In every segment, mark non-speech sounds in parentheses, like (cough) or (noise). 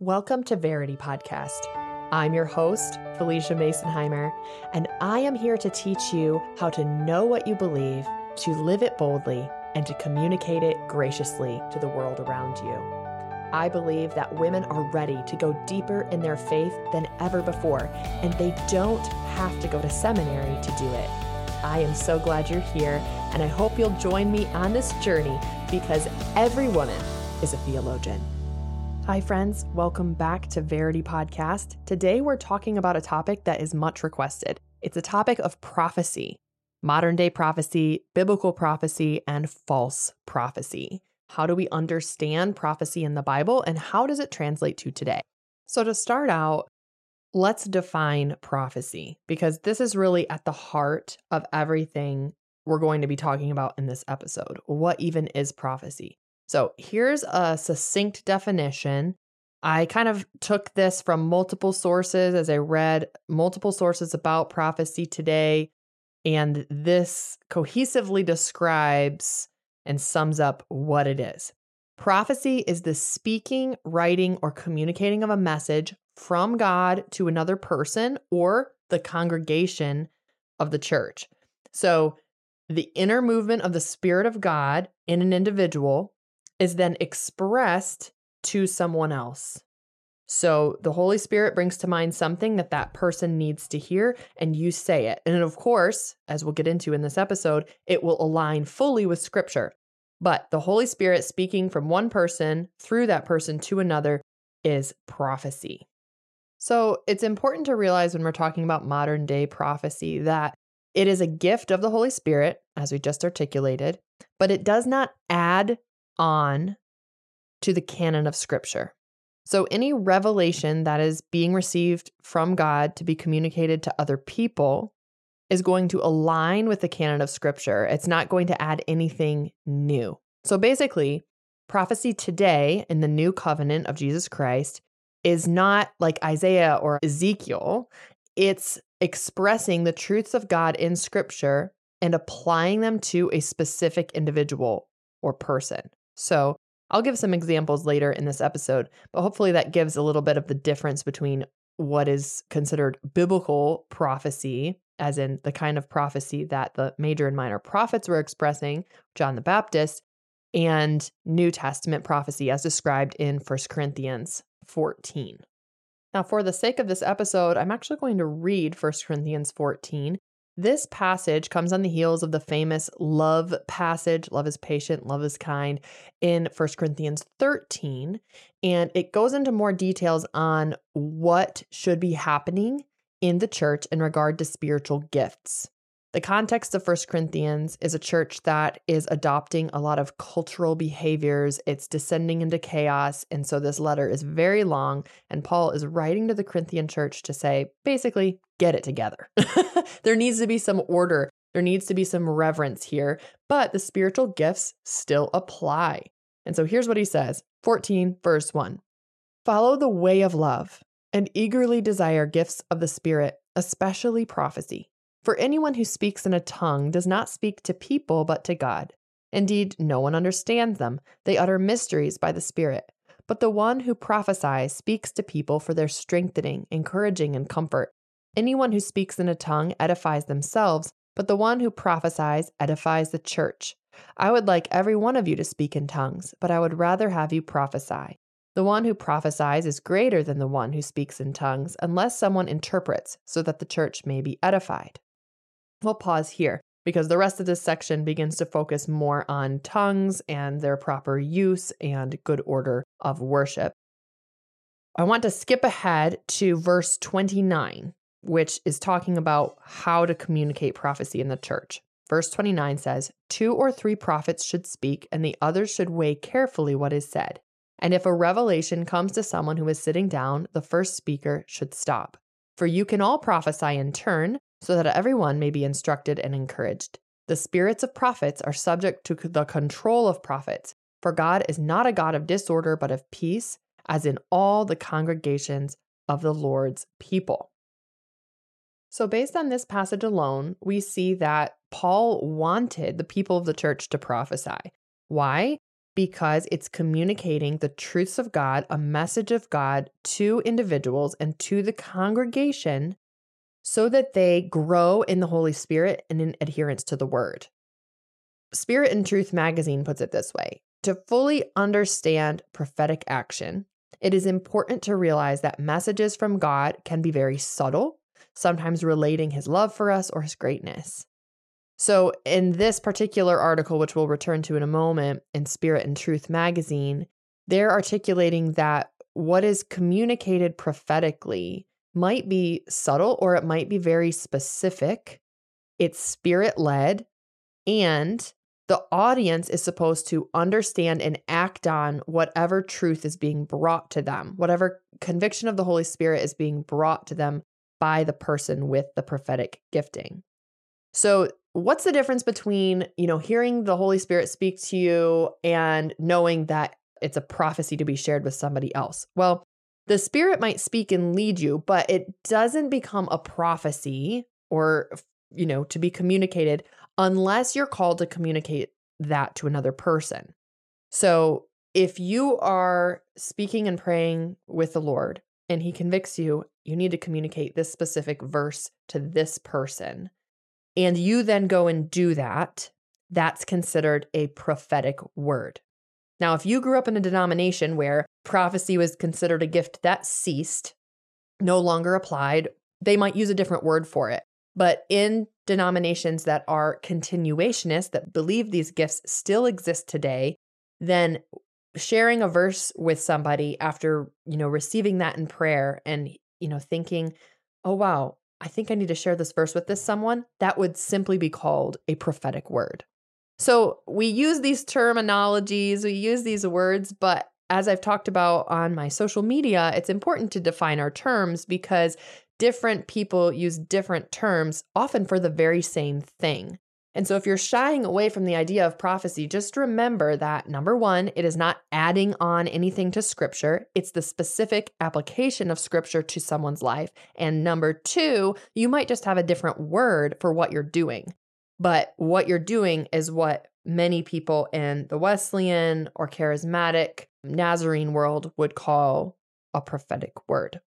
Welcome to Verity Podcast. I'm your host, Phylicia Masonheimer, and I am here to teach you how to know what you believe, to live it boldly, and to communicate it graciously to the world around you. I believe that women are ready to go deeper in their faith than ever before, and they don't have to go to seminary to do it. I am so glad you're here, and I hope you'll join me on this journey because every woman is a theologian. Hi, friends. Welcome back to Verity Podcast. Today, we're talking about a topic that is much requested. It's a topic of prophecy, modern day prophecy, biblical prophecy, and false prophecy. How do we understand prophecy in the Bible and how does it translate to today? So, to start out, let's define prophecy because this is really at the heart of everything we're going to be talking about in this episode. What even is prophecy? So here's a succinct definition. I kind of took this from multiple sources as I read multiple sources about prophecy today. And this cohesively describes and sums up what it is. Prophecy is the speaking, writing, or communicating of a message from God to another person or the congregation of the church. So, the inner movement of the Spirit of God in an individual is then expressed to someone else. So the Holy Spirit brings to mind something that that person needs to hear, and you say it. And of course, as we'll get into in this episode, it will align fully with Scripture. But the Holy Spirit speaking from one person through that person to another is prophecy. So it's important to realize when we're talking about modern day prophecy that it is a gift of the Holy Spirit, as we just articulated, but it does not add on to the canon of Scripture. So, any revelation that is being received from God to be communicated to other people is going to align with the canon of Scripture. It's not going to add anything new. So, basically, prophecy today in the new covenant of Jesus Christ is not like Isaiah or Ezekiel, it's expressing the truths of God in Scripture and applying them to a specific individual or person. So I'll give some examples later in this episode, but hopefully that gives a little bit of the difference between what is considered biblical prophecy, as in the kind of prophecy that the major and minor prophets were expressing, John the Baptist, and New Testament prophecy as described in 1 Corinthians 14. Now, for the sake of this episode, I'm actually going to read 1 Corinthians 14 this passage comes on the heels of the famous love passage, love is patient, love is kind, in 1 Corinthians 13. And it goes into more details on what should be happening in the church in regard to spiritual gifts. The context of First Corinthians is a church that is adopting a lot of cultural behaviors. It's descending into chaos. And so this letter is very long. And Paul is writing to the Corinthian church to say, basically, get it together. (laughs) there needs to be some order, there needs to be some reverence here, but the spiritual gifts still apply. And so here's what he says 14, verse 1 Follow the way of love and eagerly desire gifts of the Spirit, especially prophecy. For anyone who speaks in a tongue does not speak to people but to God. Indeed, no one understands them. They utter mysteries by the Spirit. But the one who prophesies speaks to people for their strengthening, encouraging, and comfort. Anyone who speaks in a tongue edifies themselves, but the one who prophesies edifies the church. I would like every one of you to speak in tongues, but I would rather have you prophesy. The one who prophesies is greater than the one who speaks in tongues, unless someone interprets, so that the church may be edified. We'll pause here because the rest of this section begins to focus more on tongues and their proper use and good order of worship. I want to skip ahead to verse 29, which is talking about how to communicate prophecy in the church. Verse 29 says, Two or three prophets should speak, and the others should weigh carefully what is said. And if a revelation comes to someone who is sitting down, the first speaker should stop. For you can all prophesy in turn, so that everyone may be instructed and encouraged. The spirits of prophets are subject to the control of prophets, for God is not a God of disorder, but of peace, as in all the congregations of the Lord's people. So, based on this passage alone, we see that Paul wanted the people of the church to prophesy. Why? because it's communicating the truths of God, a message of God to individuals and to the congregation so that they grow in the Holy Spirit and in adherence to the word. Spirit and Truth magazine puts it this way To fully understand prophetic action, it is important to realize that messages from God can be very subtle, sometimes relating his love for us or his greatness. So, in this particular article, which we'll return to in a moment in Spirit and Truth magazine, they're articulating that what is communicated prophetically might be subtle or it might be very specific. It's spirit led, and the audience is supposed to understand and act on whatever truth is being brought to them, whatever conviction of the Holy Spirit is being brought to them by the person with the prophetic gifting. So, what's the difference between, you know, hearing the Holy Spirit speak to you and knowing that it's a prophecy to be shared with somebody else? Well, the Spirit might speak and lead you, but it doesn't become a prophecy or, you know, to be communicated unless you're called to communicate that to another person. So, if you are speaking and praying with the Lord and He convicts you, you need to communicate this specific verse to this person and you then go and do that, that's considered a prophetic word. Now, if you grew up in a denomination where prophecy was considered a gift that ceased, no longer applied, they might use a different word for it. But in denominations that are continuationists, that believe these gifts still exist today, then sharing a verse with somebody after, you know, receiving that in prayer and, you know, thinking, oh, wow, I think I need to share this verse with this someone, that would simply be called a prophetic word. So we use these terminologies, we use these words, but as I've talked about on my social media, it's important to define our terms because different people use different terms, often for the very same thing. And so, if you're shying away from the idea of prophecy, just remember that number one, it is not adding on anything to scripture, it's the specific application of scripture to someone's life. And number two, you might just have a different word for what you're doing. But what you're doing is what many people in the Wesleyan or charismatic Nazarene world would call a prophetic word.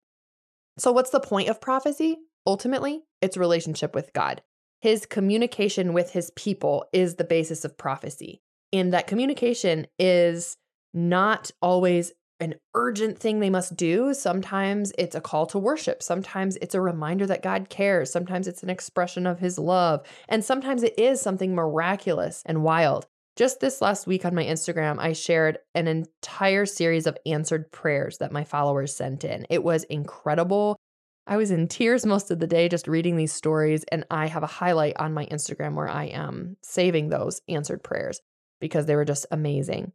So, what's the point of prophecy? Ultimately, it's relationship with God his communication with his people is the basis of prophecy. And that communication is not always an urgent thing they must do. Sometimes it's a call to worship. Sometimes it's a reminder that God cares. Sometimes it's an expression of his love. And sometimes it is something miraculous and wild. Just this last week on my Instagram, I shared an entire series of answered prayers that my followers sent in. It was incredible. I was in tears most of the day just reading these stories, and I have a highlight on my Instagram where I am saving those answered prayers because they were just amazing.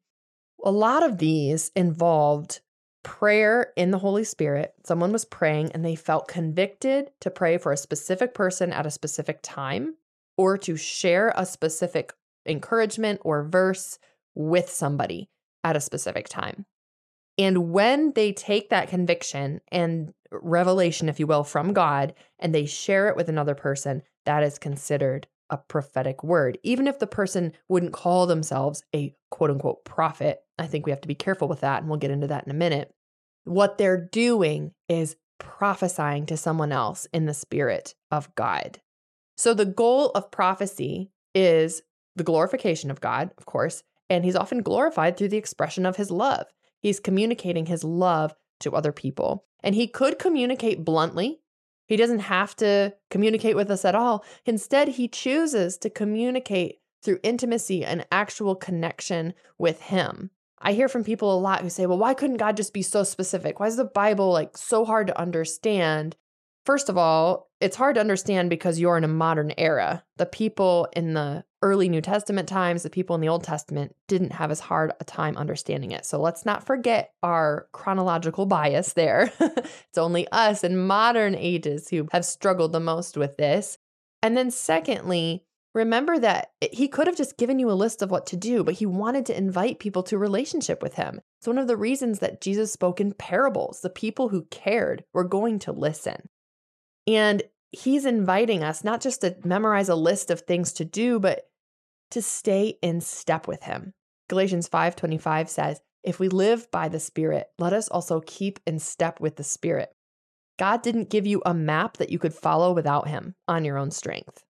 A lot of these involved prayer in the Holy Spirit. Someone was praying and they felt convicted to pray for a specific person at a specific time or to share a specific encouragement or verse with somebody at a specific time. And when they take that conviction and revelation, if you will, from God, and they share it with another person, that is considered a prophetic word. Even if the person wouldn't call themselves a quote unquote prophet, I think we have to be careful with that. And we'll get into that in a minute. What they're doing is prophesying to someone else in the spirit of God. So the goal of prophecy is the glorification of God, of course, and he's often glorified through the expression of his love. He's communicating his love to other people. And he could communicate bluntly. He doesn't have to communicate with us at all. Instead, he chooses to communicate through intimacy and actual connection with him. I hear from people a lot who say, well, why couldn't God just be so specific? Why is the Bible like so hard to understand? First of all, it's hard to understand because you're in a modern era. The people in the early New Testament times, the people in the Old Testament didn't have as hard a time understanding it. So let's not forget our chronological bias there. (laughs) it's only us in modern ages who have struggled the most with this. And then, secondly, remember that he could have just given you a list of what to do, but he wanted to invite people to relationship with him. It's one of the reasons that Jesus spoke in parables. The people who cared were going to listen. And he's inviting us not just to memorize a list of things to do, but to stay in step with him. Galatians 5:25 says, "If we live by the Spirit, let us also keep in step with the Spirit." God didn't give you a map that you could follow without him on your own strength.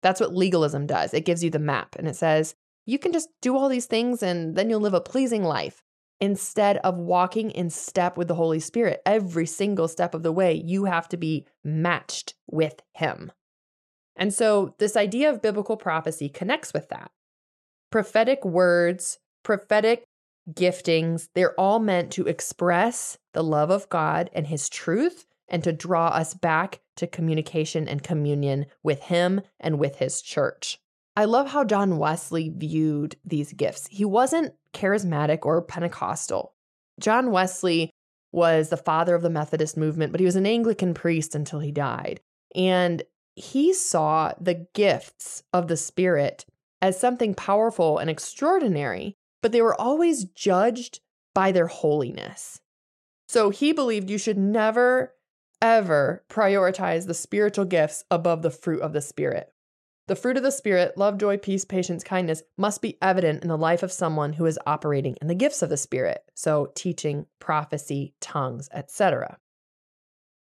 That's what legalism does. It gives you the map and it says, you can just do all these things and then you'll live a pleasing life instead of walking in step with the Holy Spirit. Every single step of the way, you have to be matched with Him. And so, this idea of biblical prophecy connects with that. Prophetic words, prophetic giftings, they're all meant to express the love of God and His truth and to draw us back to communication and communion with Him and with His church. I love how John Wesley viewed these gifts. He wasn't charismatic or Pentecostal. John Wesley was the father of the Methodist movement, but he was an Anglican priest until he died. And he saw the gifts of the Spirit as something powerful and extraordinary, but they were always judged by their holiness. So he believed you should never, ever prioritize the spiritual gifts above the fruit of the Spirit. The fruit of the Spirit, love, joy, peace, patience, kindness, must be evident in the life of someone who is operating in the gifts of the Spirit. So, teaching, prophecy, tongues, etc.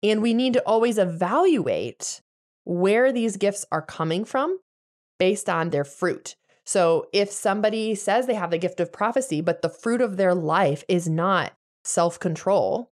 And we need to always evaluate where these gifts are coming from based on their fruit. So, if somebody says they have the gift of prophecy, but the fruit of their life is not self control,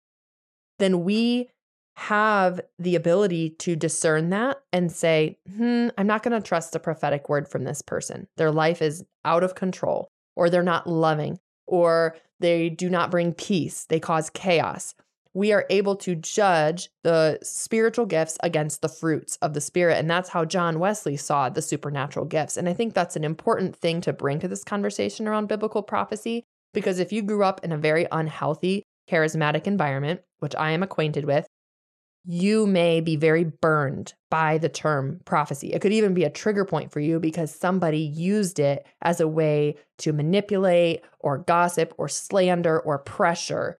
then we have the ability to discern that and say, hmm, I'm not going to trust a prophetic word from this person. Their life is out of control, or they're not loving, or they do not bring peace. They cause chaos. We are able to judge the spiritual gifts against the fruits of the Spirit. And that's how John Wesley saw the supernatural gifts. And I think that's an important thing to bring to this conversation around biblical prophecy, because if you grew up in a very unhealthy, charismatic environment, which I am acquainted with, you may be very burned by the term prophecy. It could even be a trigger point for you because somebody used it as a way to manipulate or gossip or slander or pressure.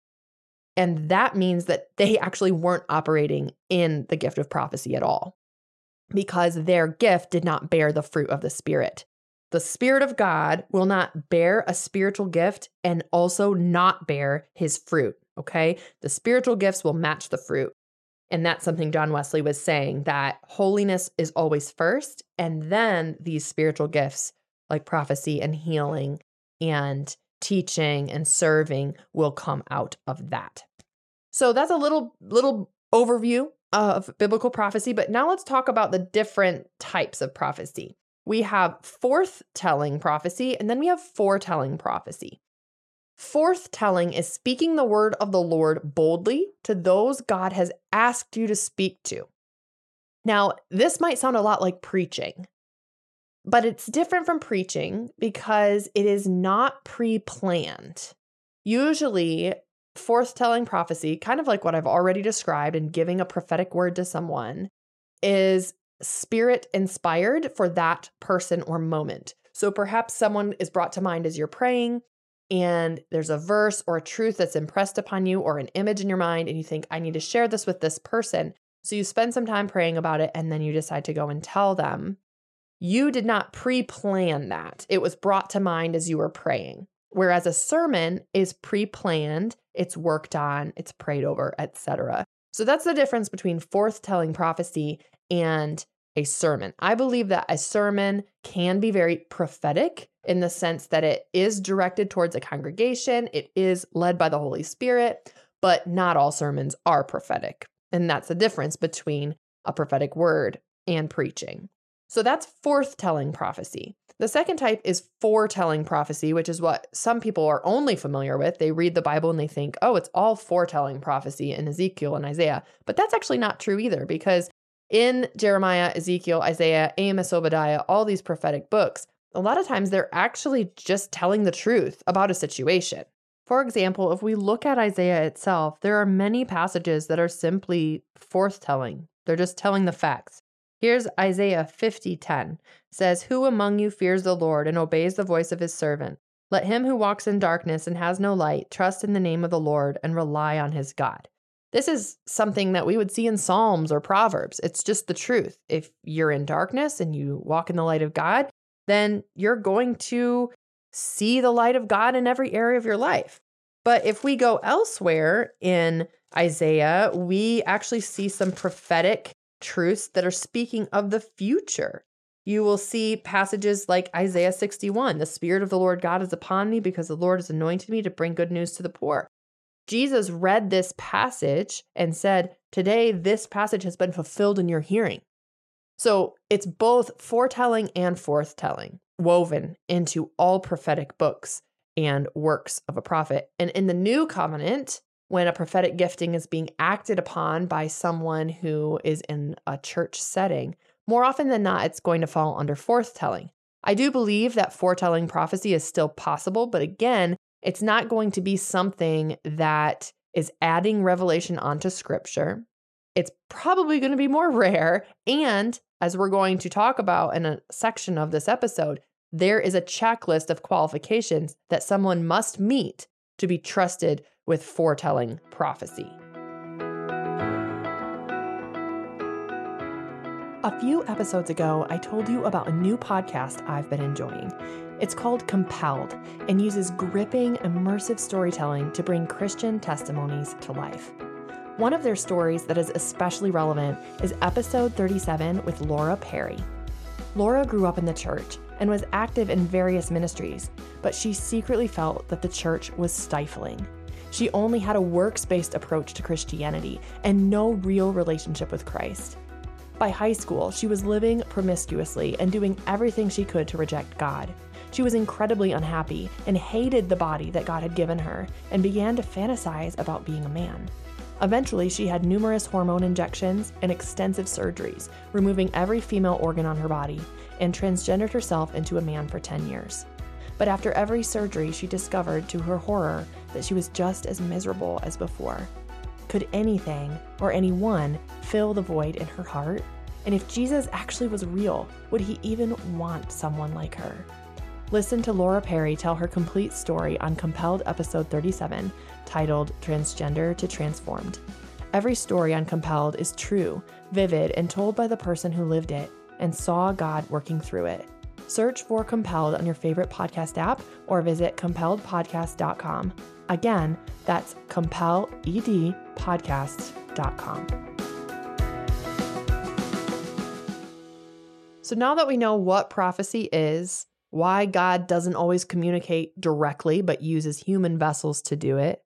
And that means that they actually weren't operating in the gift of prophecy at all because their gift did not bear the fruit of the Spirit. The Spirit of God will not bear a spiritual gift and also not bear his fruit. Okay. The spiritual gifts will match the fruit. And that's something John Wesley was saying that holiness is always first, and then these spiritual gifts like prophecy and healing and teaching and serving will come out of that. So that's a little little overview of biblical prophecy, but now let's talk about the different types of prophecy. We have forth telling prophecy and then we have foretelling prophecy. Forth telling is speaking the word of the Lord boldly to those God has asked you to speak to. Now, this might sound a lot like preaching, but it's different from preaching because it is not pre planned. Usually, forth telling prophecy, kind of like what I've already described and giving a prophetic word to someone, is spirit inspired for that person or moment. So perhaps someone is brought to mind as you're praying and there's a verse or a truth that's impressed upon you or an image in your mind, and you think, I need to share this with this person. So you spend some time praying about it, and then you decide to go and tell them. You did not pre plan that, it was brought to mind as you were praying. Whereas a sermon is pre planned, it's worked on, it's prayed over, etc. So that's the difference between forth telling prophecy and a sermon. I believe that a sermon can be very prophetic in the sense that it is directed towards a congregation, it is led by the Holy Spirit, but not all sermons are prophetic. And that's the difference between a prophetic word and preaching. So that's forthtelling prophecy. The second type is foretelling prophecy, which is what some people are only familiar with. They read the Bible and they think, oh, it's all foretelling prophecy in Ezekiel and Isaiah. But that's actually not true either, because in Jeremiah, Ezekiel, Isaiah, Amos, Obadiah, all these prophetic books, a lot of times they're actually just telling the truth about a situation. For example, if we look at Isaiah itself, there are many passages that are simply forthtelling. They're just telling the facts. Here's Isaiah 50:10 says, "Who among you fears the Lord and obeys the voice of his servant? Let him who walks in darkness and has no light trust in the name of the Lord and rely on his God." This is something that we would see in Psalms or Proverbs. It's just the truth. If you're in darkness and you walk in the light of God, then you're going to see the light of God in every area of your life. But if we go elsewhere in Isaiah, we actually see some prophetic truths that are speaking of the future. You will see passages like Isaiah 61 The Spirit of the Lord God is upon me because the Lord has anointed me to bring good news to the poor. Jesus read this passage and said, Today, this passage has been fulfilled in your hearing. So it's both foretelling and forthtelling woven into all prophetic books and works of a prophet. And in the new covenant, when a prophetic gifting is being acted upon by someone who is in a church setting, more often than not, it's going to fall under forthtelling. I do believe that foretelling prophecy is still possible, but again, it's not going to be something that is adding revelation onto scripture. It's probably going to be more (laughs) rare. And as we're going to talk about in a section of this episode, there is a checklist of qualifications that someone must meet to be trusted with foretelling prophecy. A few episodes ago, I told you about a new podcast I've been enjoying. It's called Compelled and uses gripping, immersive storytelling to bring Christian testimonies to life. One of their stories that is especially relevant is episode 37 with Laura Perry. Laura grew up in the church and was active in various ministries, but she secretly felt that the church was stifling. She only had a works based approach to Christianity and no real relationship with Christ. By high school, she was living promiscuously and doing everything she could to reject God. She was incredibly unhappy and hated the body that God had given her and began to fantasize about being a man. Eventually, she had numerous hormone injections and extensive surgeries, removing every female organ on her body, and transgendered herself into a man for 10 years. But after every surgery, she discovered, to her horror, that she was just as miserable as before. Could anything or anyone fill the void in her heart? And if Jesus actually was real, would he even want someone like her? Listen to Laura Perry tell her complete story on Compelled episode 37, titled Transgender to Transformed. Every story on Compelled is true, vivid, and told by the person who lived it and saw God working through it. Search for Compelled on your favorite podcast app or visit compelledpodcast.com. Again, that's compelledpodcast.com. So now that we know what prophecy is, why God doesn't always communicate directly but uses human vessels to do it.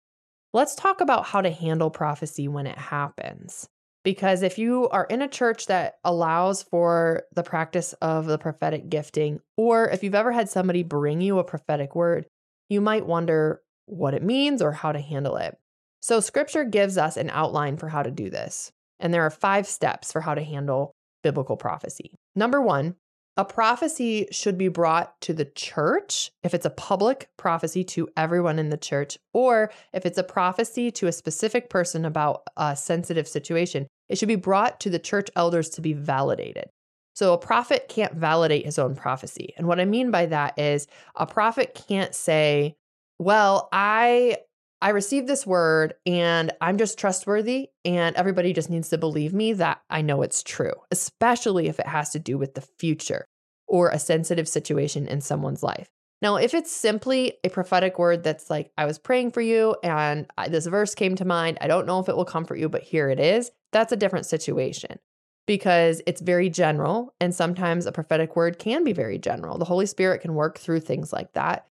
Let's talk about how to handle prophecy when it happens. Because if you are in a church that allows for the practice of the prophetic gifting, or if you've ever had somebody bring you a prophetic word, you might wonder what it means or how to handle it. So, scripture gives us an outline for how to do this. And there are five steps for how to handle biblical prophecy. Number one, a prophecy should be brought to the church if it's a public prophecy to everyone in the church, or if it's a prophecy to a specific person about a sensitive situation, it should be brought to the church elders to be validated. So a prophet can't validate his own prophecy. And what I mean by that is a prophet can't say, "Well, I I received this word and I'm just trustworthy and everybody just needs to believe me that I know it's true, especially if it has to do with the future or a sensitive situation in someone's life. Now, if it's simply a prophetic word that's like, I was praying for you and this verse came to mind, I don't know if it will comfort you, but here it is, that's a different situation because it's very general. And sometimes a prophetic word can be very general. The Holy Spirit can work through things like that.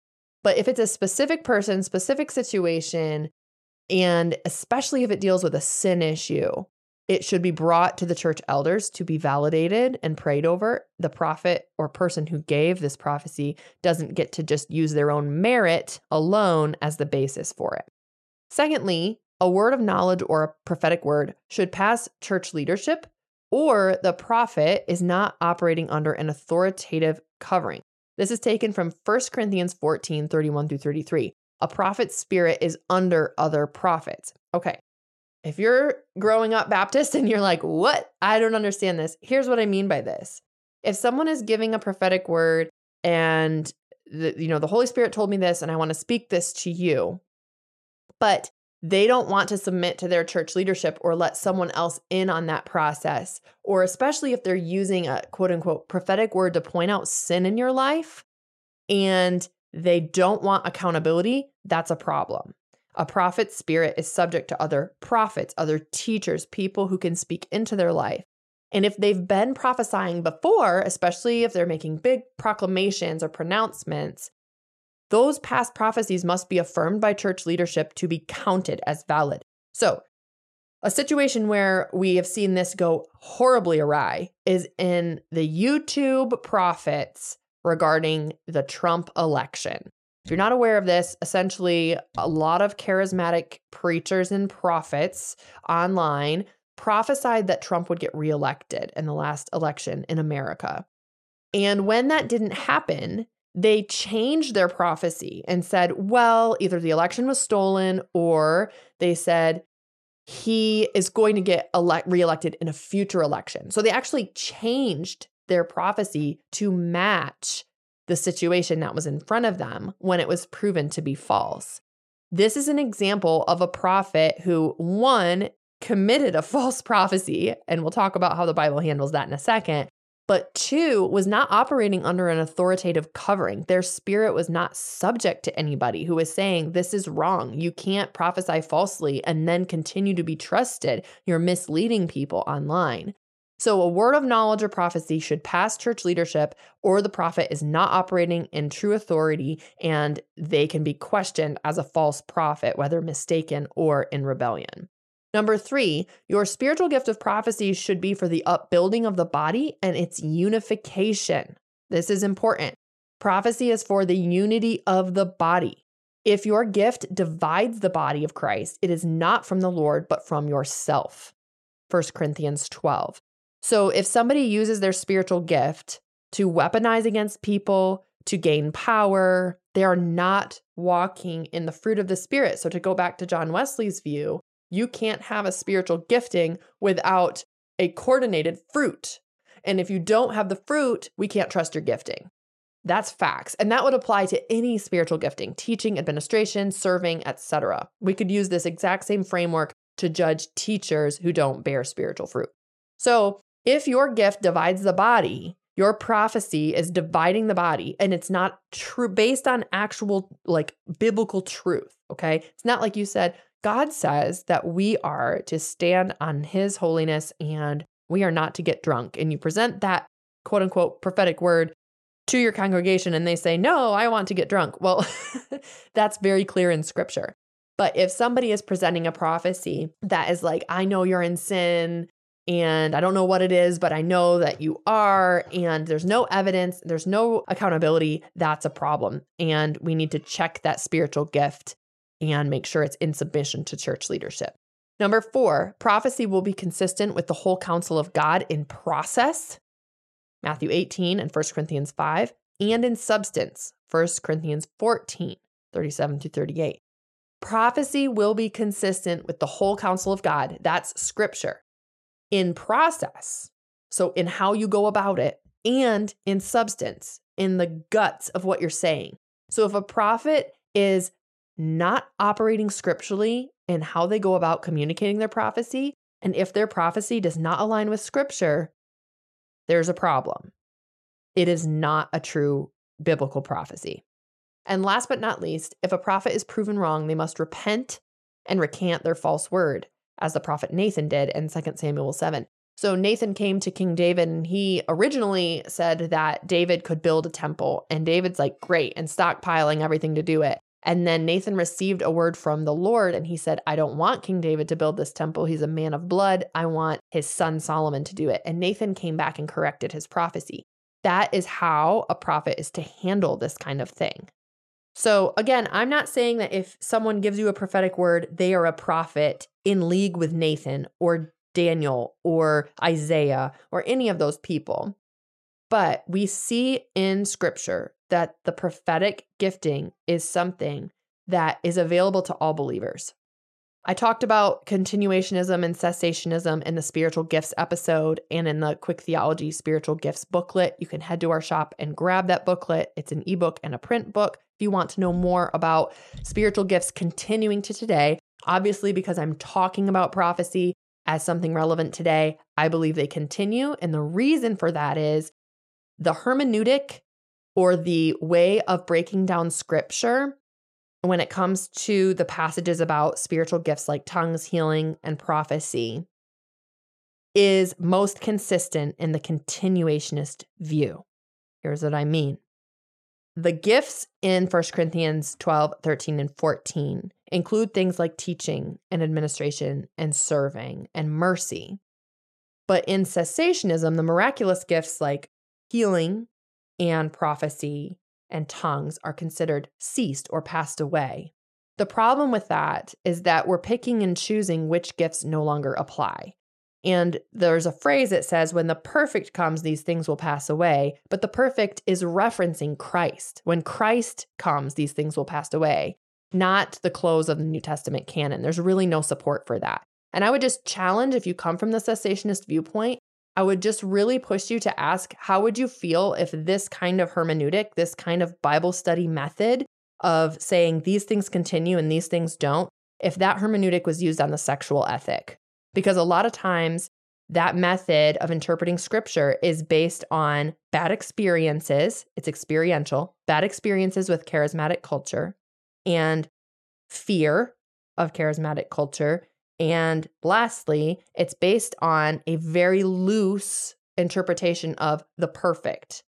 But if it's a specific person, specific situation, and especially if it deals with a sin issue, it should be brought to the church elders to be validated and prayed over. The prophet or person who gave this prophecy doesn't get to just use their own merit alone as the basis for it. Secondly, a word of knowledge or a prophetic word should pass church leadership, or the prophet is not operating under an authoritative covering. This is taken from 1 Corinthians 14 31 through 33. A prophet's spirit is under other prophets. Okay. If you're growing up Baptist (laughs) and you're like, what? I don't understand this. Here's what I mean by this. If someone is giving a prophetic word and the, you know, the Holy Spirit told me this and I want to speak this to you, but they don't want to submit to their church leadership or let someone else in on that process, or especially if they're using a quote unquote prophetic word to point out sin in your life and they don't want accountability, that's a problem. A prophet's spirit is subject to other prophets, other teachers, people who can speak into their life. And if they've been prophesying before, especially if they're making big proclamations or pronouncements, those past prophecies must be affirmed by church leadership to be counted as valid. So, a situation where we have seen this go horribly awry is in the YouTube prophets regarding the Trump election. If you're not aware of this, essentially, a lot of charismatic preachers and prophets online prophesied that Trump would get reelected in the last election in America. And when that didn't happen, they changed their prophecy and said, well, either the election was stolen or they said he is going to get elect- reelected in a future election. So they actually changed their prophecy to match the situation that was in front of them when it was proven to be false. This is an example of a prophet who, one, committed a (laughs) false prophecy, and we'll talk about how the Bible handles that in a second, but two, was not operating under an authoritative covering. Their spirit was not subject to anybody who was saying, This is wrong. You can't prophesy falsely and then continue to be trusted. You're misleading people online. So, a word of knowledge or prophecy should pass church leadership, or the prophet is not operating in true authority and they can be questioned as a false prophet, whether mistaken or in rebellion. Number three, your spiritual gift of prophecy should be for the upbuilding of the body and its unification. This is important. Prophecy is for the unity of the body. If your gift divides the body of Christ, it is not from the Lord, but from yourself. 1 Corinthians 12. So if somebody uses their spiritual gift to weaponize against people, to gain power, they are not walking in the fruit of the Spirit. So to go back to John Wesley's view, you can't have a spiritual gifting without a coordinated fruit. And if you don't have the fruit, we can't trust your gifting. That's facts. And that would apply to any spiritual gifting, teaching, administration, serving, etc. We could use this exact same framework to judge teachers who don't bear spiritual fruit. So, if your gift divides the body, your prophecy is dividing the body and it's not true based on actual like biblical truth, okay? It's not like you said God says that we are to stand on his holiness and we are not to get drunk and you present that quote unquote prophetic word to your congregation and they say, "No, I want to get drunk." Well, (laughs) that's very clear in scripture. But if somebody is presenting a prophecy that is like, I know you're in sin, and I don't know what it is, but I know that you are, and there's no evidence, there's no accountability, that's a problem. And we need to check that spiritual gift and make sure it's in submission to church leadership. Number four, prophecy will be consistent with the whole counsel of God in process, Matthew 18 and 1 Corinthians 5, and in substance, 1 Corinthians 14, 37 to 38. Prophecy will be consistent with the whole counsel of God. That's scripture in process, so in how you go about it, and in substance, in the guts of what you're saying. So if a prophet is not operating scripturally in how they go about communicating their prophecy, and if their prophecy does not align with scripture, there's a problem. It is not a true biblical prophecy. And last but not least, if a prophet is proven wrong, they must repent and recant their false word as the prophet Nathan did in 2 Samuel 7. So Nathan came to King David and he originally said that David could build a temple. And David's like, great, and stockpiling everything to do it. And then Nathan received a word from the Lord and he said, I don't want King David to build this temple. He's a man of blood. I want his son Solomon to do it. And Nathan came back and corrected his prophecy. That is how a prophet is to handle this kind of thing. So, again, I'm not saying that if someone gives you a prophetic word, they are a prophet in league with Nathan or Daniel or Isaiah or any of those people. But we see in scripture that the prophetic gifting is something that is available to all believers. I talked about continuationism and cessationism in the spiritual gifts episode and in the Quick Theology Spiritual Gifts booklet. You can head to our shop and grab that booklet. It's an ebook and a print book. If you want to know more about spiritual gifts continuing to today, obviously, because I'm talking about prophecy as something relevant today, I believe they continue. And the reason for that is the hermeneutic or the way of breaking down scripture when it comes to the passages about spiritual gifts like tongues, healing, and prophecy is most consistent in the continuationist view. Here's what I mean. The gifts in 1 Corinthians 12, 13, and 14 include things like teaching and administration and serving and mercy. But in cessationism, the miraculous gifts like healing and prophecy and tongues are considered ceased or passed away. The problem with that is that we're picking and choosing which gifts no longer apply. And there's a phrase that says, when the perfect comes, these things will pass away. But the perfect is referencing Christ. When Christ comes, these things will pass away, not the close of the New Testament canon. There's really no support for that. And I would just challenge if you come from the cessationist viewpoint, I would just really push you to ask how would you feel if this kind of hermeneutic, this kind of Bible study method of saying these things continue and these things don't, if that hermeneutic was used on the sexual ethic? Because a lot of times, that method of interpreting scripture is based on bad experiences, it's experiential, bad experiences with charismatic culture, and fear of charismatic culture, and lastly, it's based on a very loose interpretation of the perfect.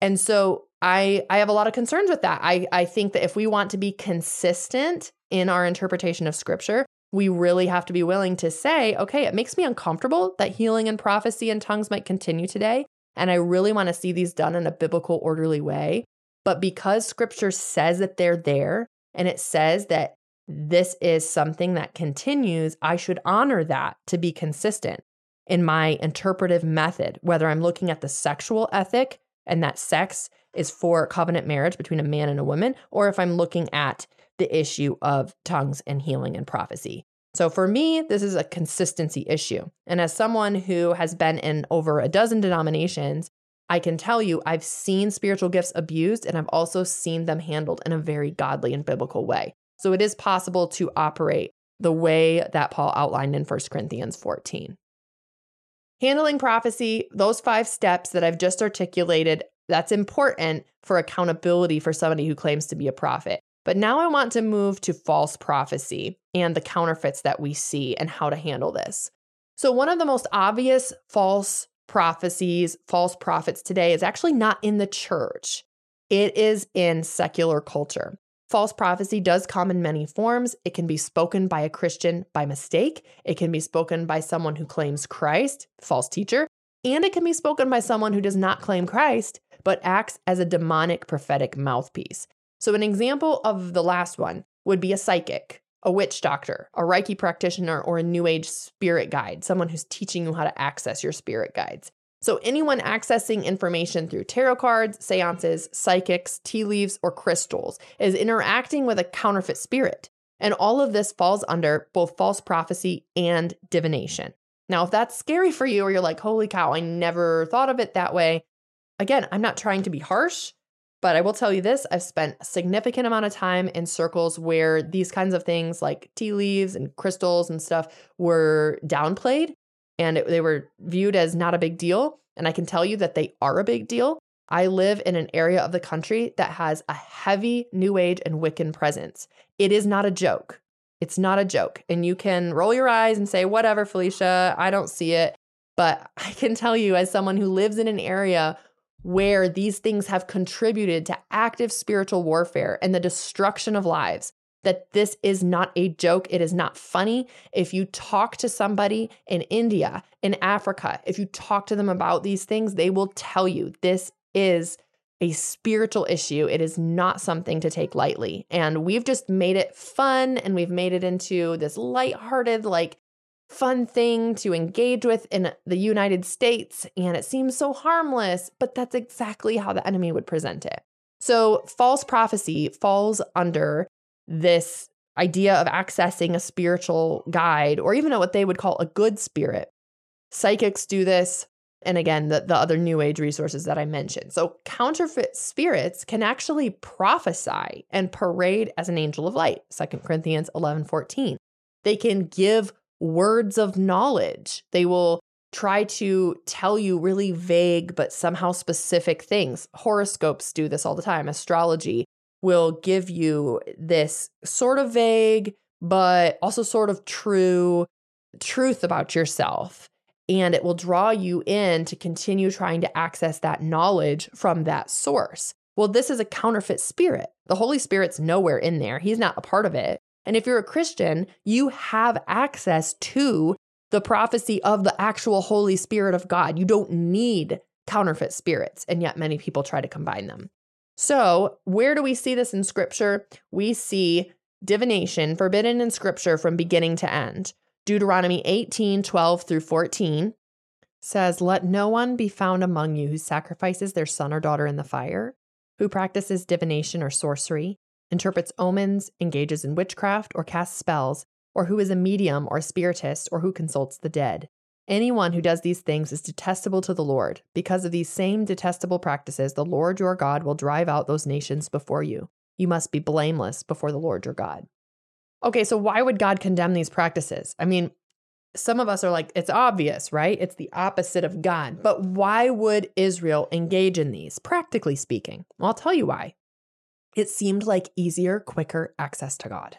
And so I I have a lot of concerns with that. I I think that if we want to be consistent in our interpretation of scripture, we really have to be willing to say, okay, it makes me uncomfortable that healing and prophecy and tongues might continue today, and I really want to see these done in a biblical orderly way. But because scripture says that they're there and it says that this is something that continues, I should honor that to be consistent in my interpretive method, whether I'm looking at the sexual ethic and that sex is for covenant marriage between a man and a woman, or if I'm looking at the issue of tongues and healing and prophecy. So for me, this is a consistency issue. And as someone who has been in over a dozen denominations, I can tell you I've seen spiritual gifts abused and I've also seen them handled in a very godly and biblical way. So it is possible to operate the way that Paul outlined in 1 Corinthians 14. Handling prophecy, those five steps that I've just articulated, that's important for accountability for somebody who claims to be a prophet. But now I want to move to false prophecy and the counterfeits that we see and how to handle this. So, one of the most obvious false prophecies, false prophets today is actually not in the church, it is in secular culture. False prophecy does come in many forms. It can be spoken by a Christian by mistake, it can be spoken by someone who claims Christ, false teacher, and it can be spoken by someone who does not claim Christ, but acts as a demonic prophetic mouthpiece. So, an example of the last one would be a psychic, a witch doctor, a Reiki practitioner, or a New Age spirit guide, someone who's teaching you how to access your spirit guides. So, anyone accessing information through tarot cards, seances, psychics, tea leaves, or crystals is interacting with a counterfeit spirit. And all of this falls under both false prophecy and divination. Now, if that's scary for you, or you're like, holy cow, I never thought of it that way, again, I'm not trying to be harsh, but I will tell you this I've spent a significant amount of time in circles where these kinds of things like tea leaves and crystals and stuff were downplayed and it, they were viewed as not a big deal. And I can tell you that they are a big deal. I live in an area of the country that has a heavy New Age and Wiccan presence. It is not a joke. It's not a joke. And you can roll your eyes and say, whatever, Phylicia, I don't see it. But (laughs) I can tell you, as someone who lives in an area where these things have contributed to active spiritual warfare and the destruction of lives, that this is not a joke. It is not funny. If you talk to somebody in India, in Africa, if you talk to them about these things, they will tell you this is a spiritual issue. It is not something to take lightly. And we've just made it fun and we've made it into this lighthearted, like fun thing to engage with in the United States. And it seems so harmless, but that's exactly how the enemy would present it. So, false prophecy falls under this idea of accessing a spiritual guide or even what they would call a good spirit. Psychics do this. And again, the, the other new age resources that I mentioned. So, counterfeit spirits can actually prophesy and parade as an angel of light, 2 Corinthians 11 14. They can give words of knowledge. They will try to tell you really vague but somehow specific things. Horoscopes do this all the time. Astrology will give you this sort of vague but also sort of true truth about yourself. And it will draw you in to continue trying to access that knowledge from that source. Well, this is a counterfeit spirit. The Holy Spirit's nowhere in there, He's not a part of it. And if you're a Christian, you have access to the prophecy of the actual Holy Spirit of God. You don't need counterfeit spirits, and yet many people try to combine them. So, where do we see this in scripture? We see divination forbidden in scripture from beginning to end. Deuteronomy 18 12 through 14 says, Let no one be found among you who sacrifices their son or daughter in the fire, who practices divination or sorcery, interprets omens, engages in witchcraft, or casts spells, or who is a medium or spiritist, or who consults the dead. Anyone who does these things is detestable to the Lord. Because of these same detestable practices, the Lord your God will drive out those nations before you. You must be blameless before the Lord your God. Okay, so why would God condemn these practices? I mean, some of us are like, it's obvious, right? It's the opposite of God. But why would Israel engage in these, practically speaking? Well, I'll tell you why. It seemed like easier, quicker access to God.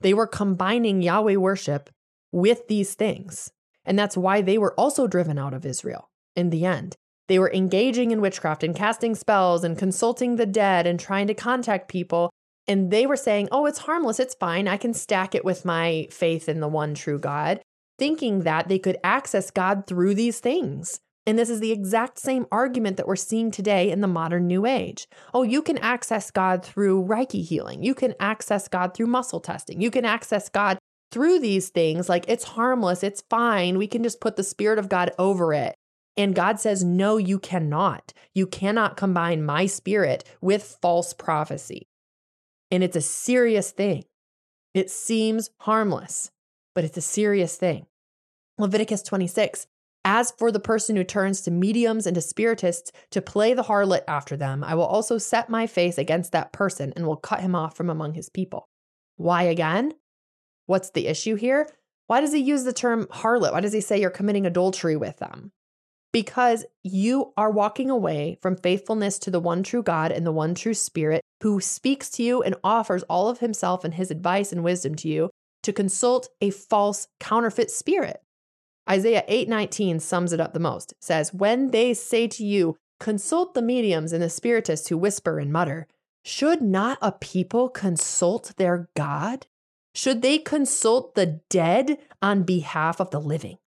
They were combining Yahweh worship with these things. And that's why they were also driven out of Israel in the end. They were engaging in witchcraft and casting spells and consulting the dead and trying to contact people. And they were saying, oh, it's harmless. It's fine. I can stack it with my faith in the one true God, thinking that they could access God through these things. And this is the exact same argument that we're seeing today in the modern New Age. Oh, you can access God through Reiki healing. You can access God through muscle testing. You can access God through these things. Like it's harmless, it's fine. We can just put the Spirit of God over it. And God says, no, you cannot. You cannot combine my spirit with false prophecy. And it's a serious thing. It seems harmless, but it's a serious thing. Leviticus 26 as for the person who turns to mediums and to spiritists to play the harlot after them, I will also set my face against that person and will cut him off from among his people. Why again? What's the issue here? Why does he use the term harlot? Why does he say you're committing adultery with them? Because you are walking away from faithfulness to the one true God and the one true Spirit who speaks to you and offers all of himself and his advice and wisdom to you to consult a false counterfeit spirit. Isaiah 8:19 sums it up the most. Says, "When they say to you, consult the mediums and the spiritists who whisper and mutter, should not a people consult their God? Should they consult the dead on behalf of the living?"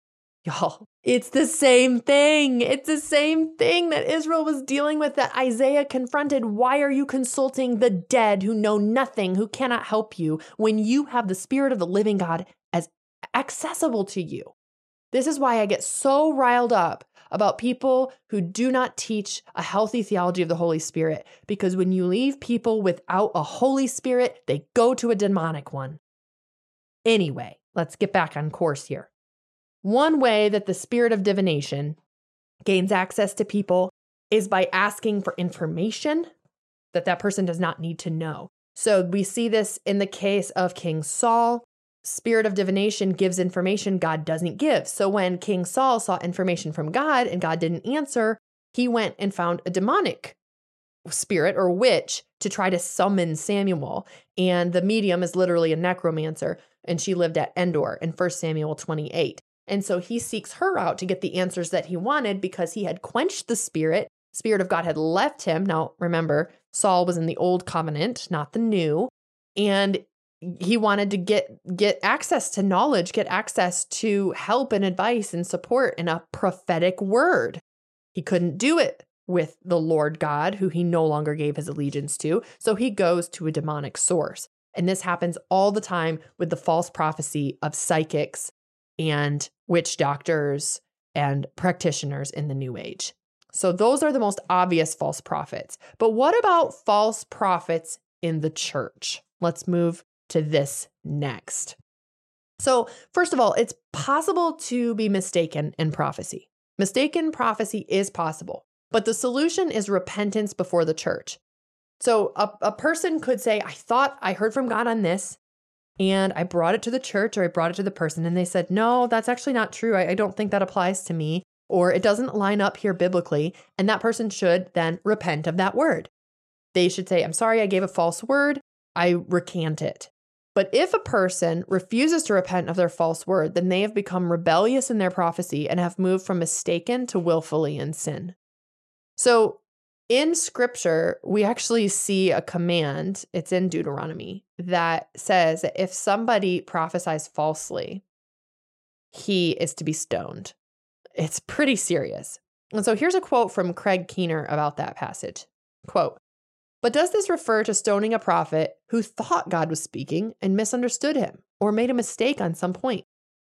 Y'all, it's the same thing. It's the same thing that Israel was dealing with that Isaiah confronted. Why are you consulting the dead who know nothing, who cannot help you, when you have the Spirit of the living God as accessible to you? This is why I get so riled up about people who do not teach a healthy theology of the Holy Spirit, because when you leave people without a Holy Spirit, they go to a demonic one. Anyway, let's get back on course here. One way that the spirit of divination gains access to people is by asking for information that that person does not need to know. So we see this in the case of King Saul spirit of divination gives information God doesn't give. So when King Saul saw information from God and God didn't answer, he went and found a demonic spirit or witch to try to summon Samuel. And the medium is literally a necromancer, and she lived at Endor in 1 Samuel 28. And so he seeks her out to get the answers that he wanted because he had quenched the spirit. Spirit of God had left him. Now, remember, Saul was in the old covenant, not the new. And he wanted to get get access to knowledge, get access to help and advice and support in a prophetic word. He couldn't do it with the Lord God, who he no longer gave his allegiance to, so he goes to a demonic source. And this happens all the time with the false prophecy of psychics and witch doctors and practitioners in the new age. So those are the most obvious false prophets. But what about false prophets in the church? Let's move to this next. So, first of all, it's possible to be mistaken in prophecy. Mistaken prophecy is possible, but the solution is repentance before the church. So, a, a person could say, I thought I heard from God on this, and I brought it to the church or I brought it to the person and they said, no, that's actually not true. I, I don't think that applies to me or it doesn't line up here biblically. And that person should then repent of that word. They should say, I'm sorry, I gave a false word. I recant it. But if a person refuses to repent of their false word, then they have become rebellious in their prophecy and have moved from mistaken to willfully in sin. So in scripture, we actually see a command, it's in Deuteronomy, that says that if somebody prophesies falsely, he is to be stoned. It's pretty serious. And so here's a quote from Craig Keener about that passage. Quote, but does this refer to stoning a prophet who thought God was speaking and misunderstood him or made a mistake on some point?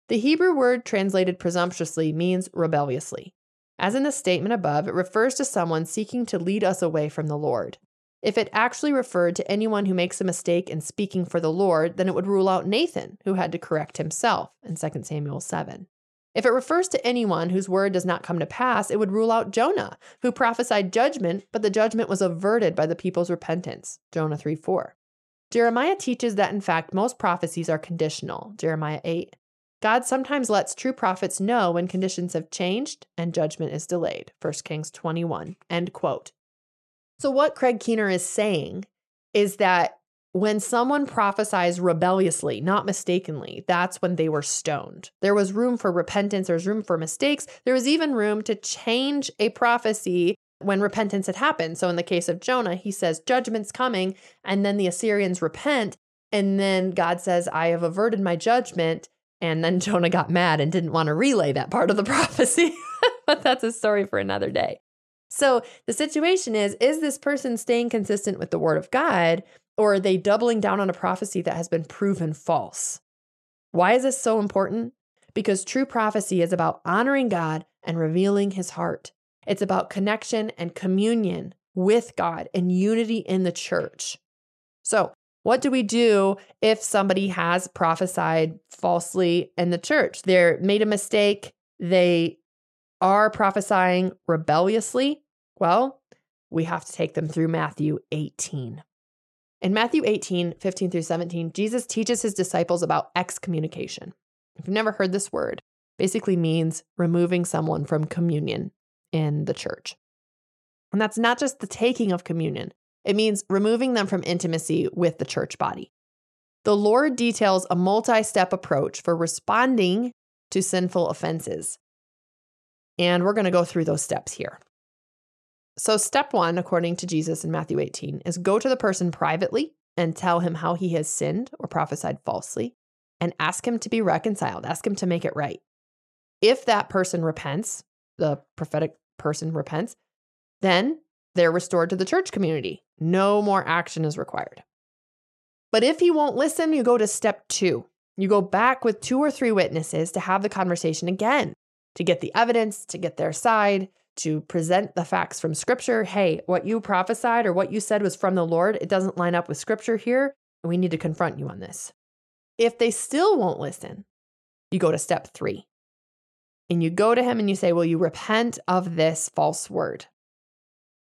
The Hebrew word translated presumptuously means rebelliously. As in the statement above, it refers to someone seeking to lead us away from the Lord. If it actually referred to anyone who makes a mistake in speaking for the Lord, then it would rule out Nathan, who had to correct himself in 2 Samuel 7. If it refers to anyone whose word does not come to pass, it would rule out Jonah, who prophesied judgment, but the judgment was averted by the people's repentance. Jonah 3 4. Jeremiah teaches that in fact most prophecies are conditional. Jeremiah 8. God sometimes lets true prophets know when conditions have changed and judgment is delayed. 1 Kings 21. End quote. So, what Craig Keener is saying is that when someone prophesies rebelliously, not mistakenly, that's when they were stoned. There was room for repentance, there was room for mistakes, there was even room to change a prophecy when repentance had happened. So in the case of Jonah, he says, Judgment's coming, and then the Assyrians repent. And then God says, I have averted my judgment. And then Jonah got mad and didn't want to relay that part of the (laughs) prophecy. but that's a story for another day. So the situation is is this person staying consistent with the word of God? Or are they doubling down on a prophecy that has been proven false? Why is this so important? Because true prophecy is about honoring God and revealing his heart. It's about connection and communion with God and unity in the church. So, what do we do if somebody has prophesied falsely in the church? They're made a mistake, they are prophesying rebelliously. Well, we have to take them through Matthew 18. In Matthew 18, 15 through 17, Jesus teaches his disciples about excommunication. If you've never heard this word, basically means removing someone from communion in the church. And that's not just the taking of communion, it means removing them from intimacy with the church body. The Lord details a multi step approach for responding to sinful offenses. And we're going to go through those steps here. So, step one, according to Jesus in Matthew 18, is go to the person privately and tell him how he has sinned or prophesied falsely and ask him to be reconciled, ask him to make it right. If that person repents, the prophetic person repents, then they're restored to the church community. No more action is required. But if he won't listen, you go to step two. You go back with two or three witnesses to have the conversation again, to get the evidence, to get their side, to present the facts from scripture. Hey, what you prophesied or what you said was from the Lord, it doesn't line up with scripture here. And we need to confront you on this. If they still won't listen, you go to step three. And you go to him and you say, Will you repent of this false word?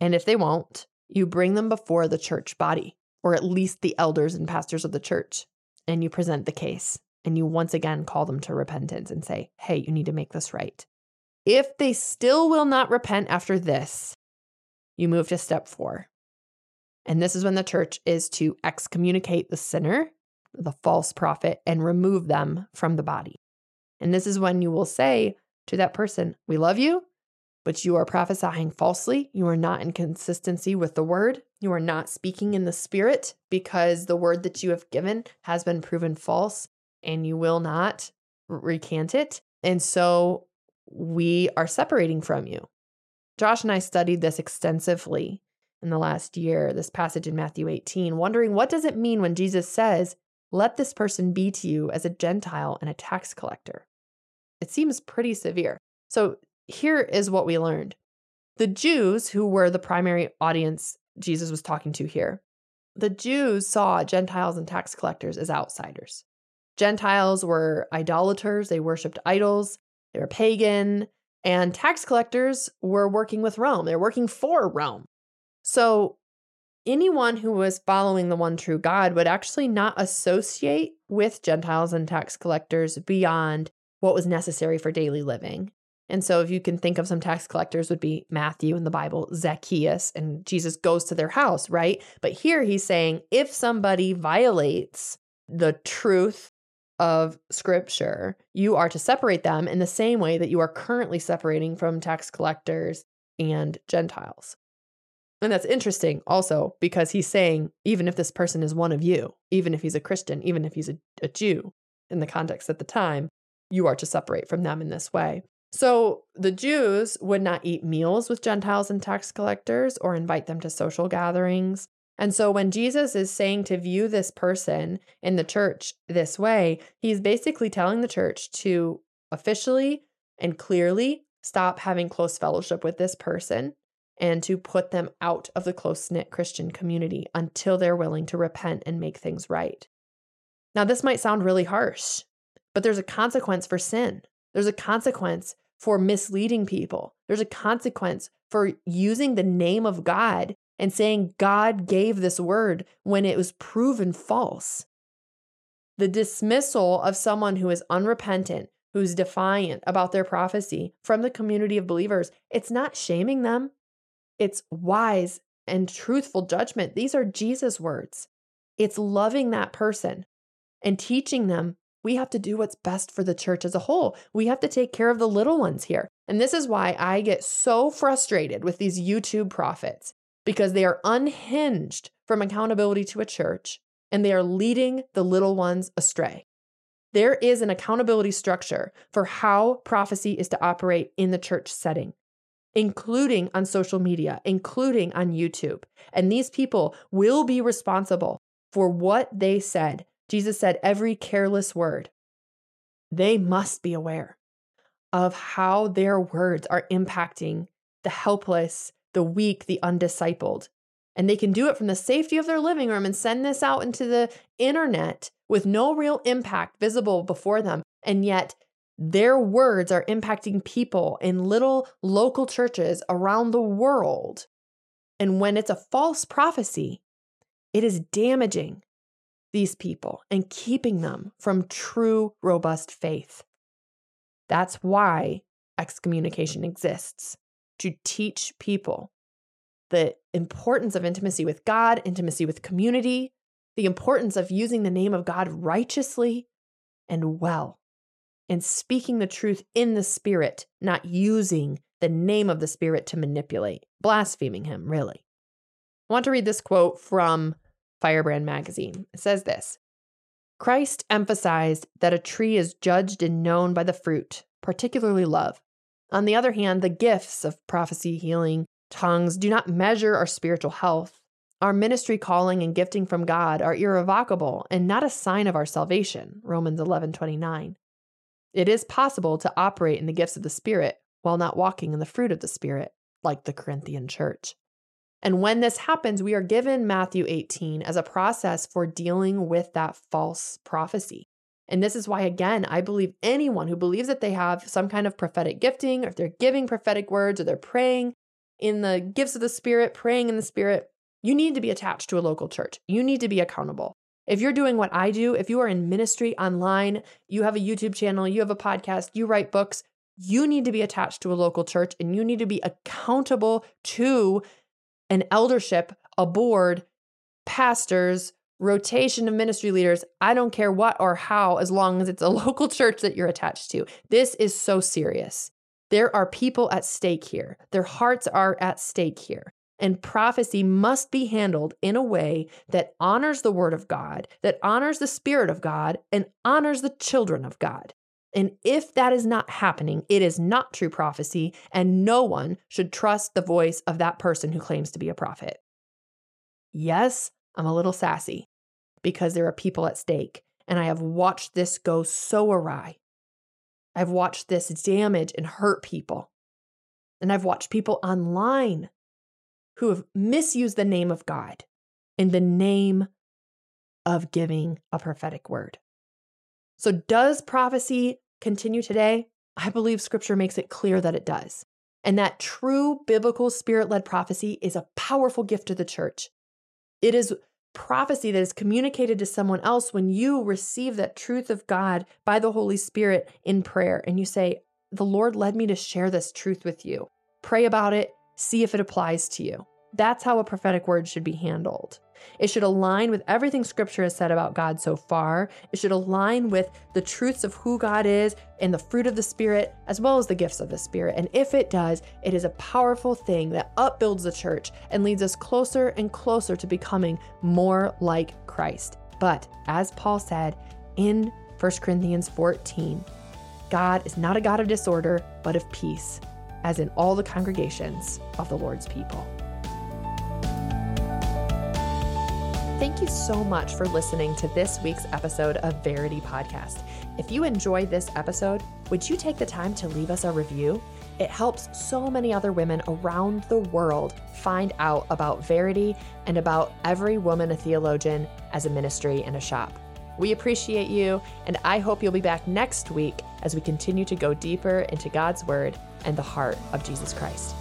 And if they won't, you bring them before the church body, or at least the elders and pastors of the church, and you present the case. And you once again call them to repentance and say, Hey, you need to make this right. If they still will not repent after this, you move to step four. And this is when the church is to excommunicate the sinner, the false prophet, and remove them from the body. And this is when you will say to that person, We love you, but you are prophesying falsely. You are not in consistency with the word. You are not speaking in the spirit because the word that you have given has been proven false and you will not recant it. And so we are separating from you. Josh and I studied this extensively in the last year, this passage in Matthew 18, wondering what does it mean when Jesus says, "Let this person be to you as a Gentile and a tax collector." It seems pretty severe. So, here is what we learned. The Jews, who were the primary audience Jesus was talking to here, the Jews saw Gentiles and tax collectors as outsiders. Gentiles were idolaters, they worshiped idols, they were pagan, and tax collectors were working with Rome. They're working for Rome. So anyone who was following the one true God would actually not associate with Gentiles and tax collectors beyond what was necessary for daily living. And so, if you can think of some tax collectors, would be Matthew in the Bible, Zacchaeus, and Jesus goes to their house, right? But here he's saying if somebody violates the truth of scripture, you are to separate them in the same way that you are currently separating from tax collectors and Gentiles. And that's interesting also because he's saying, even if this person is one of you, even if he's a Christian, even if he's a, a Jew in the context at the time, you are to separate from them in this way. So the Jews would not eat meals with Gentiles and tax collectors or invite them to social gatherings. And so when Jesus is saying to view this person in the church this way, he's basically telling the church to officially and clearly stop having close fellowship with this person and to put them out of the close knit Christian community until they're willing to repent and make things right. Now, this might sound really harsh, but there's a consequence for sin. There's a consequence for misleading people. There's a consequence for using the name of God and saying God gave this word when it was proven false. The dismissal of someone who is unrepentant, who's defiant about their prophecy from the community of believers, it's not shaming them. It's wise and truthful judgment. These are Jesus' words. It's loving that person and teaching them we have to do what's best for the church as a whole. We have to take care of the little ones here. And this is why I get so frustrated with these YouTube prophets because they are unhinged from accountability to a church and they are leading the little ones astray. There is an accountability structure for how prophecy is to operate in the church setting including on social media, including on YouTube. And these people will be responsible for what they said. Jesus said every careless word. They must be aware of how their words are impacting the helpless, the weak, the undiscipled. And they can do it from the safety of their living room and send this out into the internet with no real impact visible before them. And yet their words are impacting people in little local churches around the world. And when it's a false prophecy, it is damaging these people and keeping them from true, robust faith. That's why excommunication exists to teach people the importance of intimacy with God, intimacy with community, the importance of using the name of God righteously and well and speaking the truth in the spirit, not using the name of the spirit to manipulate, blaspheming him, really. I want to read this quote from Firebrand magazine. It says this Christ emphasized that a tree is judged and known by the fruit, particularly love. On the other hand, the gifts of prophecy, healing, tongues do not measure our spiritual health. Our ministry calling and gifting from God are irrevocable and not a sign of our salvation. Romans 11 29. It is possible to operate in the gifts of the Spirit while not walking in the fruit of the Spirit, like the Corinthian church. And when this happens, we are given Matthew 18 as a process for dealing with that false prophecy. And this is why, again, I believe anyone who believes that they have some kind of prophetic gifting, or if they're giving prophetic words, or they're praying in the gifts of the Spirit, praying in the Spirit, you need to be attached to a local church. You need to be accountable. If you're doing what I do, if you are in ministry online, you have a YouTube channel, you have a podcast, you write books, you need to be attached to a local church and you need to be accountable to an eldership, a board, pastors, rotation of ministry leaders. I don't care what or how, as long as it's a (laughs) local church that you're attached to. This is so serious. There are people at stake here. Their hearts are at stake here. And prophecy must be handled in a way that honors the word of God, that honors the spirit of God, and honors the children of God. And if that is not happening, it is not true prophecy, and no one should trust the voice of that person who claims to be a prophet. Yes, I'm a little sassy because there are people at stake, and I have watched this go so awry. I've watched this damage and hurt people. And I've watched people online who have misused the name of God in the name of giving a prophetic word. So, does prophecy continue today? I believe scripture makes it clear that it does. And that true biblical spirit led prophecy is a powerful gift to the church. It is prophecy that is communicated to someone else when you receive that truth of God by the Holy Spirit in prayer and you say, The Lord led me to share this truth with you. Pray about it, see if it applies to you. That's how a prophetic word should be handled. It should align with everything scripture has said about God so far. It should align with the truths of who God is and the fruit of the Spirit, as well as the gifts of the Spirit. And if it does, it is a powerful thing that upbuilds the church and leads us closer and closer to becoming more like Christ. But as Paul said in 1 Corinthians 14, God is not a God of disorder, but of peace, as in all the congregations of the Lord's people. Thank you so much for listening to this week's episode of Verity Podcast. If you enjoyed this episode, would you take the time to leave us a review? It helps so many other women around the world find out about Verity and about every woman a theologian as a ministry and a shop. We appreciate you, and I hope you'll be back next week as we continue to go deeper into God's Word and the heart of Jesus Christ.